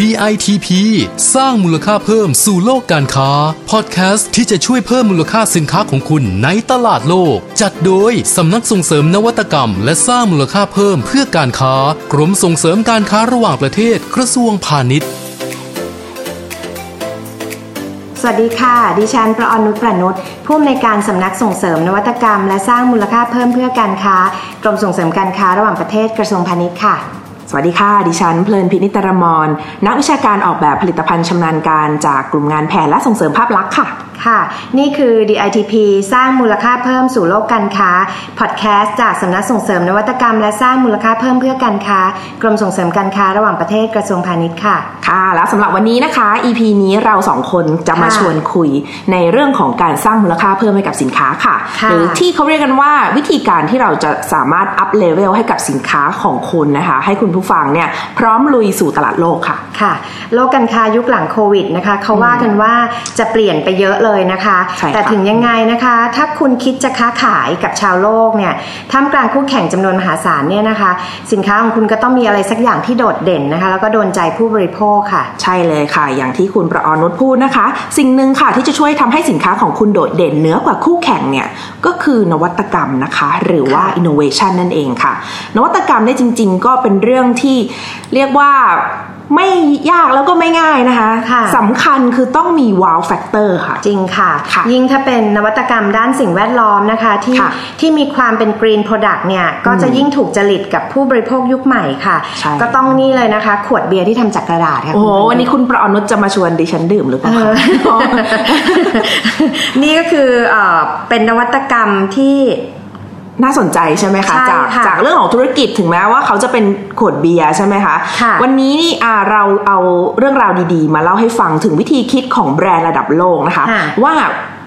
DITP สร้างมูลค่าเพิ่มสู่โลกการค้า พอดแคสต์ที่จะช่วยเพิ่มมูลค่าสินค้าของคุณในตลาดโลก จัดโดยสำนักส่งเสริมนวัตกรรม และสร้างมูลค่าเพิ่มเพื่อการค้า กรมส่งเสริมการค้าระหว่างประเทศกระทรวงพาณิชย์ สวัสดีค่ะ ดิฉันประอนุชประนุชผู้อำนวยการสำนักส่งเสริมนวัตกรรม และสร้างมูลค่าเพิ่มเพื่อการค้า กรมส่งเสริมการค้าระหว่างประเทศกระทรวงพาณิชย์ค่ะ สวัสดีค่ะ ดิฉันเพลินพินิตรมร นักวิชาการออกแบบผลิตภัณฑ์ชำนาญการจากกลุ่มงานแผนและส่งเสริมภาพลักษณ์ค่ะค่ะ นี่คือ DITP สร้างมูลค่าเพิ่มสู่โลกการค้า พอดแคสต์จากสำนักส่งเสริมนวัตกรรม และสร้างมูลค่าเพิ่มเพื่อการค้า กรมส่งเสริมการค้าระหว่างประเทศกระทรวงพาณิชย์ค่ะ ค่ะ แล้วสำหรับวันนี้นะคะ EP นี้เราสองคนจะมาค่ะชวนคุยในเรื่องของการสร้างมูลค่าเพิ่มให้กับสินค้าค่ะค่ะ หรือที่เขาเรียกกันว่าวิธีการที่เราจะสามารถ up level ให้กับสินค้าของคุณนะคะ ให้คุณผู้ฟังเนี่ยพร้อมลุยสู่ตลาดโลกค่ะ ค่ะ โลกการค้ายุคหลังโควิดนะคะเขาว่ากันว่าจะเปลี่ยนไปเยอะเลยนะคะใช่ค่ะแต่ถึงยังไงนะคะ ถ้าคุณคิดจะค้าขายกับชาวโลกเนี่ยท่ามกลางคู่แข่งจำนวนมหาศาลเนี่ยนะคะ สินค้าของคุณก็ต้องมีอะไรสักอย่างที่โดดเด่นนะคะ แล้วก็โดนใจผู้บริโภคค่ะ ใช่เลยค่ะ อย่างที่คุณประออนุชพูดนะคะ สิ่งหนึ่งค่ะที่จะช่วยทำให้สินค้าของคุณโดดเด่นเหนือกว่าคู่แข่งเนี่ยก็คือนวัตกรรมนะคะ หรือว่าค่ะ innovation นั่นเองค่ะ นวัตกรรมเนี่ยจริง ๆ ก็เป็นเรื่องที่เรียกว่า ไม่ยากแล้วก็ไม่ง่ายนะคะค่ะสำคัญคือต้องมี wow factor ค่ะ จริงค่ะค่ะยิ่งถ้าเป็นนวัตกรรมด้านสิ่งแวดล้อมนะคะ ที่ค่ะที่มีความเป็น green product เนี่ย ก็จะยิ่งถูกจริตกับผู้บริโภคยุคใหม่ค่ะใช่ก็ต้องนี่เลยนะคะ ขวดเบียร์ที่ทำจากกระดาษค่ะโอ้โหคุณวันนี้คุณประออนุชจะมาชวนดิฉันดื่มหรือเปล่าคะนี่ก็คือเออเป็นนวัตกรรมที่ น่าสนใจใช่ไหมคะใช่จากค่ะจากเรื่องของธุรกิจถึงแม้ว่าเขาจะเป็นขวดเบียร์ใช่ไหมคะค่ะวันนี้นี่อ่าเราเอาเรื่องราวดีๆ มาเล่าให้ฟังถึงวิธีคิดของแบรนด์ระดับโลกนะคะค่ะว่า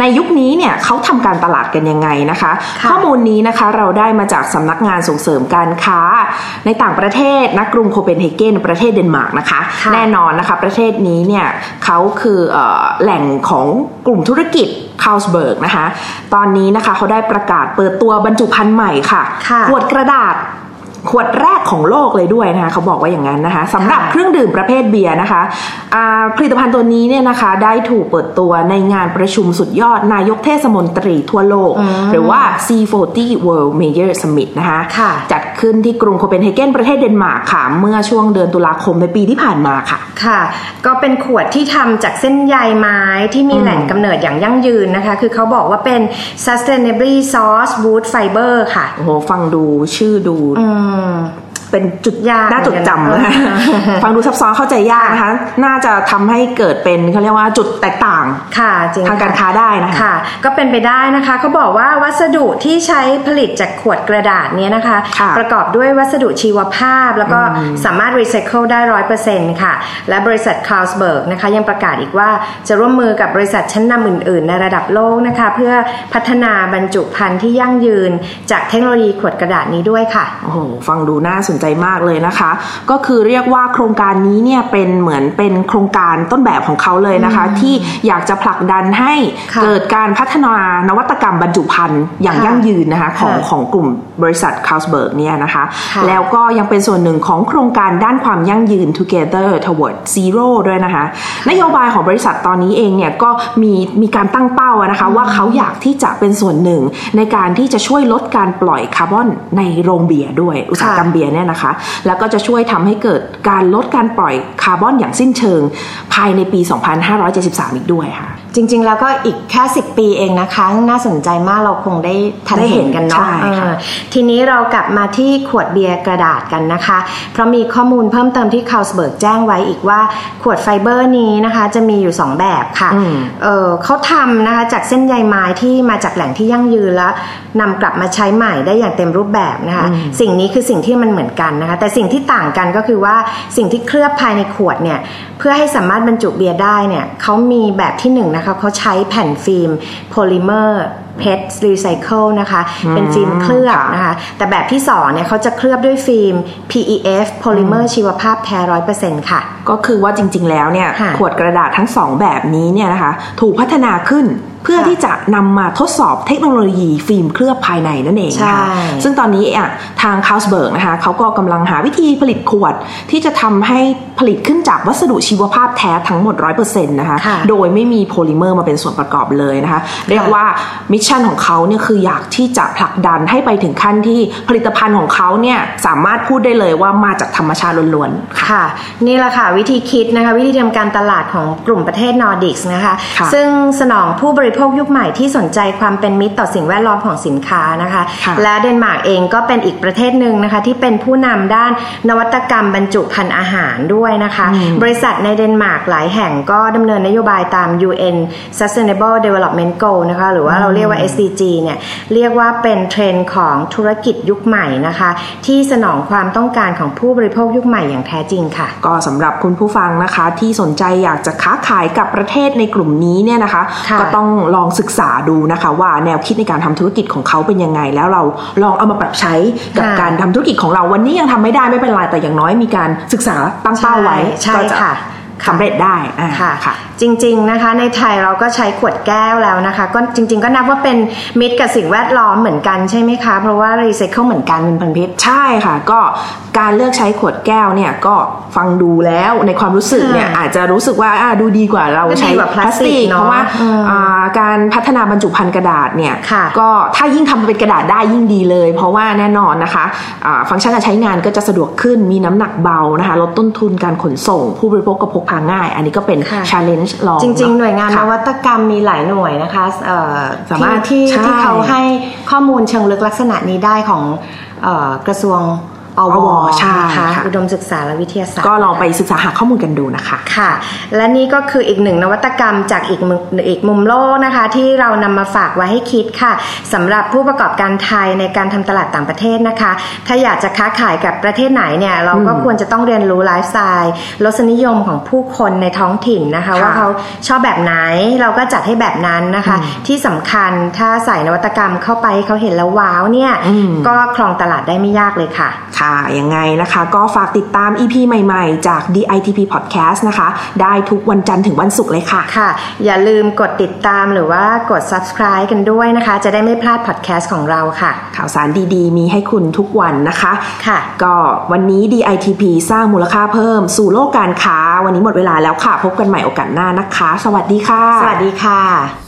ในยุคนี้เนี่ยเขาทำการตลาดกันยังไงนะคะค่ะข้อมูลนี้นะคะเราได้มาจากสำนักงานส่งเสริมการค้า ในต่างประเทศนะกรุงโคเปนเฮเกนประเทศเดนมาร์กนะคะค่ะแน่นอนนะคะประเทศนี้เนี่ยเขาคือเออแหล่งของกลุ่มธุรกิจคาร์ลสเบิร์กนะคะ ตอนนี้นะคะเขาได้ประกาศเปิดตัวบรรจุภัณฑ์ใหม่ค่ะค่ะขวดกระดาษ ขวดแรกของโลกเลยด้วยนะคะเขาบอกว่าอย่างนั้นนะคะสำหรับค่ะเครื่องดื่มประเภทเบียร์นะคะอ่าผลิตภัณฑ์ตัวนี้เนี่ยนะคะได้ถูกเปิดตัวในงานประชุมสุดยอดนายกเทศมนตรีทั่วโลก หรือว่า C40 World Mayors Summit นะคะค่ะจัดขึ้นที่กรุงโคเปนเฮเกนประเทศเดนมาร์กค่ะ เมื่อช่วงเดือนตุลาคมในปีที่ผ่านมาค่ะค่ะ ก็เป็นขวดที่ทำจากเส้นใยไม้ที่มีแหล่งกำเนิดอย่างยั่งยืนนะคะ คือเขาบอกว่าเป็น sustainably sourced wood fiber ค่ะโอ้โหฟังดูชื่อดูอืม เป็นจุดยากน่าจดจำเหมือนกันะนคะนะฟังดูซับซ้อนเข้าใจยากนะคะ น่าจะทำให้เกิดเป็นเขาเรียกว่าจุดแตกต่างค่ะจริงทางการค่ะค้าได้นะคะค่ะ ก็เป็นไปได้นะคะเขาบอกว่าวัสดุที่ใช้ผลิตจากขวดกระดาษเนี้ยนะคะค่ะประกอบด้วยวัสดุชีวภาพ แล้วก็สามารถรีไซเคิลได้ร้อยเปอร์เซ็นต์ค่ะ และบริษัทคา l สเบิร์กนะคะ ยังประกาศอีกว่าจะร่วมมือกับบริษัทชั้นนำอื่น ๆ ในระดับโลกนะคะ เพื่อพัฒนาบรรจุภัณฑ์ที่ยั่งยืนจากเทคโนโลยีขวดกระดาษนี้ด้วยค่ะโอ้โหฟังดูน่าสนใจมากเลยนะคะ ก็คือเรียกว่าโครงการนี้เนี่ยเป็นเหมือนเป็นโครงการต้นแบบของเขาเลยนะคะ ที่อยากจะผลักดันให้ค่ะเกิดการพัฒนานวัตกรรมบรรจุภัณฑ์อย่างค่ะยั่งยืนนะคะของค่ะของกลุ่มบริษัทคา l สเบิร์กเนี่ยนะคะค่ะแล้วก็ยังเป็นส่วนหนึ่งของโครงการด้านความยั่งยืน Together Toward Zero ด้วยนะคะ นโยบายของบริษัทตอนนี้เองเนี่ยก็มีมีการตั้งเป้าอะนะคะว่าเขาอยากที่จะเป็นส่วนหนึ่งในการที่จะช่วยลดการปล่อยคาร์บอนในโรงเบียร์ด้วยอุตสาหกรรมเบียร์เนี่ยนะคะ แล้วก็จะช่วยทำให้เกิดการลดการปล่อยคาร์บอนอย่างสิ้นเชิง ภายในปี 2573 อีกด้วยค่ะจริง ๆ แล้วก็อีกแค่10ปีเองนะคะ น่าสนใจมากเราคงได้ทันได้เห็เห็นนกันเนาะใช่ค่ะเออทีนี้เรากลับมาที่ขวดเบียร์กระดาษกันนะคะ เพราะมีข้อมูลเพิ่มเติมที่คา l สเบิร์กแจ้งไว้อีกว่า ขวดไฟเบอร์นี้นะคะ จะมีอยู่ 2 แบบค่ะอืมเออเขาทำนะคะจากเส้นใยไม้ที่มาจากแหล่งที่ยั่งยืนแล้วนำกลับมาใช้ใหม่ได้อย่างเต็มรูปแบบนะคะ สิ่งนี้คือสิ่งที่มันเหมือนกันนะคะ แต่สิ่งที่ต่างกันก็คือว่าสิ่งที่เคลือบภายในขวดเนี่ยเพื่อให้สามารถบรรจุเบียร์ได้เนี่ยเขามีแบบที่หนึ่งนะคะเขาใช้แผ่นฟิล์มโพลิเมอร์ PET รีไซเคิลนะคะ เป็นฟิล์มเคลือบค่ะนะคะ แต่แบบที่สองเนี่ยเขาจะเคลือบด้วยฟิล์ม PEF โพลิเมอร์ชีวภาพแท้ร้อยเปอร์เซ็นต์ค่ะ ก็คือว่าจริงๆแล้วเนี่ยค่ะขวดกระดาษทั้งสองแบบนี้เนี่ยนะคะ ถูกพัฒนาขึ้น เพื่อที่จะนำมาทดสอบเทคโนโลยีฟิล์มเคลือบภายในนั่นเองนะคะซึ่งตอนนี้อะทางคาร์ลสเบิร์กนะคะเขาก็กำลังหาวิธีผลิตขวด ที่จะทำให้ผลิตขึ้นจากวัสดุชีวภาพแท้ทั้งหมด 100%นะคะ โดยไม่มีโพลิเมอร์มาเป็นส่วนประกอบเลยนะคะ เรียกว่า mission ของเขาเนี่ยคืออยากที่จะผลักดันให้ไปถึงขั้นที่ผลิตภัณฑ์ของเขาเนี่ยสามารถพูดได้เลยว่ามาจากธรรมชาติล้วนๆ ค่ะ นี่แหละค่ะวิธีคิดนะคะ วิธีทำการตลาดของกลุ่มประเทศนอร์ดิกส์นะคะคะซึ่งสนองผู้บริโภคยุคใหม่ที่สนใจความเป็นมิตรต่อสิ่งแวดล้อมของสินค้านะคะคะและเดนมาร์กเองก็เป็นอีกประเทศหนึ่งนะคะที่เป็นผู้นำด้านนวัตกรรมบรรจุภัณฑ์อาหารด้วยนะคะ บริษัทในเดนมาร์กหลายแห่งก็ดำเนินนโยบายตาม UN Sustainable Development Goal นะคะหรือว่าเราเรียกว่า SDG เนี่ยเรียกว่าเป็นเทรนด์ของธุรกิจยุคใหม่นะคะ ที่สนองความต้องการของผู้บริโภคยุคใหม่อย่างแท้จริงค่ะ ก็สำหรับคุณผู้ฟังนะคะที่สนใจอยากจะค้าขายกับประเทศในกลุ่มนี้เนี่ยนะคะ ก็ต้องลองศึกษาดูนะคะว่าแนวคิดในการทำธุรกิจของเขาเป็นยังไง แล้วเราลองเอามาปรับใช้กับการทำธุรกิจของเราวันนี้ยังทำไม่ได้ไม่เป็นไรแต่อย่างน้อยมีการศึกษาตั้งเป้าไว้ก็จะ สำเร็จได้ค่ะค่ะจริงๆนะคะในไทยเราก็ใช้ขวดแก้วแล้วนะคะ ก็จริง ๆ ก็นับว่าเป็นมิตรกับสิ่งแวดล้อมเหมือนกันใช่ไหมคะ เพราะว่ารีไซเคิลเหมือนกันเป็นพันพิษใช่ค่ะ ก็การเลือกใช้ขวดแก้วเนี่ยก็ฟังดูแล้วในความรู้สึกเนี่ยอาจจะรู้สึกว่าดูดีกว่าเราใช้พลาสติกเพราะว่าการพัฒนาบรรจุภัณฑ์กระดาษเนี่ยก็ถ้ายิ่งทำเป็นกระดาษได้ยิ่งดีเลย เพราะว่าแน่นอนนะคะฟังก์ชันการใช้งานก็จะสะดวกขึ้นมีน้ำหนักเบานะคะลดต้นทุนการขนส่ง ผู้บริโภคก็พกพาง่าย อันนี้ก็เป็นชาเลนจ์ลองจริง ๆ หน่วยงานนวัตกรรมมีหลายหน่วยนะคะสามารถที่ที่เขาให้ข้อมูลเชิงลึกลักษณะนี้ได้ของกระทรวง อวใช่ค่ะอุดมศึกษาและวิทยาศาสตร์ ก็ลองไปศึกษาหาข้อมูลกันดูนะคะ ค่ะ และนี่ก็คืออีกหนึ่งนวัตกรรมจากอีกอีกมุมโลกนะคะ ที่เรานำมาฝากไว้ให้คิดค่ะสำหรับผู้ประกอบการไทยในการทำตลาดต่างประเทศนะคะ ถ้าอยากจะค้าขายกับประเทศไหนเนี่ยเราก็ควรจะต้องเรียนรู้ไลฟ์สไตล์รสนิยมของผู้คนในท้องถิ่นนะคะ ว่าเขาชอบแบบไหนเราก็จัดให้แบบนั้นนะคะ ที่สำคัญถ้าใส่นวัตกรรมเข้าไปเขาเห็นแล้วว้าวเนี่ยก็ครองตลาดได้ไม่ยากเลยค่ะค่ะยังไงนะคะ ก็ฝากติดตาม EP ใหม่ๆ จาก DITP Podcast นะคะ ได้ทุกวันจันทร์ถึงวันศุกร์เลยค่ะ ค่ะ อย่าลืมกดติดตามหรือว่ากด subscribe กันด้วยนะคะ จะได้ไม่พลาด podcast ของเราค่ะ ข่าวสารดีๆ มีให้คุณทุกวันนะคะ ค่ะ ก็วันนี้ DITP สร้างมูลค่าเพิ่มสู่โลกการค้า วันนี้หมดเวลาแล้วค่ะ พบกันใหม่โอกาสหน้านะคะ สวัสดีค่ะ สวัสดีค่ะ